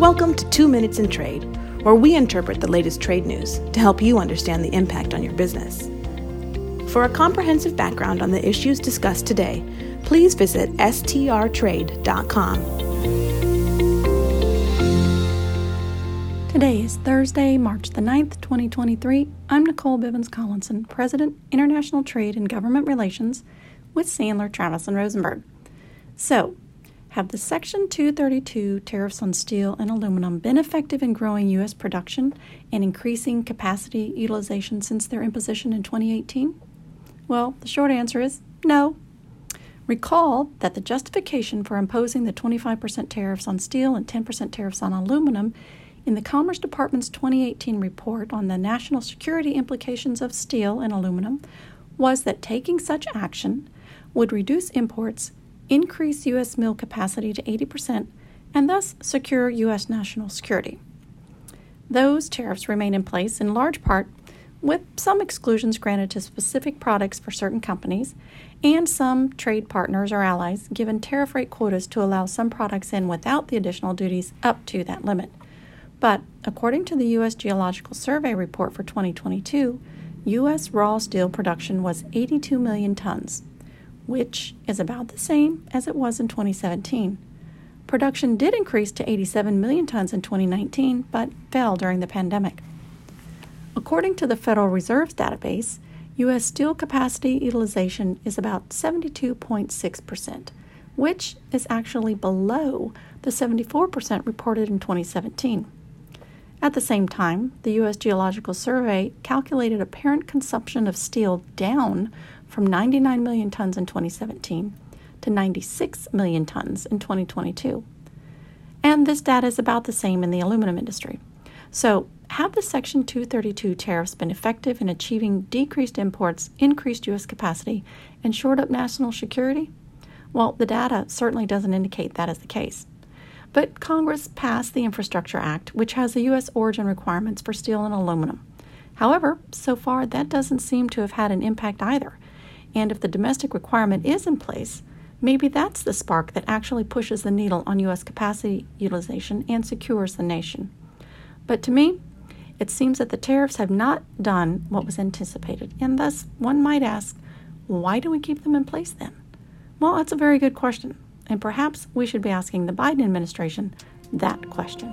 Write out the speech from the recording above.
Welcome to Two Minutes in Trade, where we interpret the latest trade news to help you understand the impact on your business. For a comprehensive background on the issues discussed today, please visit strtrade.com. Today is Thursday, March the 9th, 2023. I'm Nicole Bivens Collinson, President, International Trade and Government Relations with Sandler, Travis, and Rosenberg. So, have the Section 232 tariffs on steel and aluminum been effective in growing U.S. production and increasing capacity utilization since their imposition in 2018? Well, the short answer is no. Recall that the justification for imposing the 25% tariffs on steel and 10% tariffs on aluminum in the Commerce Department's 2018 report on the national security implications of steel and aluminum was that taking such action would reduce imports, increase U.S. mill capacity to 80%, and thus secure U.S. national security. Those tariffs remain in place in large part with some exclusions granted to specific products for certain companies and some trade partners or allies given tariff rate quotas to allow some products in without the additional duties up to that limit. But according to the U.S. Geological Survey report for 2022, U.S. raw steel production was 82 million tons, which is about the same as it was in 2017. Production did increase to 87 million tons in 2019, but fell during the pandemic. According to the Federal Reserve's database, U.S. steel capacity utilization is about 72.6%, which is actually below the 74% reported in 2017. At the same time, the U.S. Geological Survey calculated apparent consumption of steel down from 99 million tons in 2017 to 96 million tons in 2022. And this data is about the same in the aluminum industry. So, have the Section 232 tariffs been effective in achieving decreased imports, increased U.S. capacity, and shored up national security? Well, the data certainly doesn't indicate that is the case. But Congress passed the Infrastructure Act, which has the U.S. origin requirements for steel and aluminum. However, so far that doesn't seem to have had an impact either. And if the domestic requirement is in place, maybe that's the spark that actually pushes the needle on U.S. capacity utilization and secures the nation. But to me, it seems that the tariffs have not done what was anticipated, and thus one might ask, why do we keep them in place then? Well, that's a very good question, and perhaps we should be asking the Biden administration that question.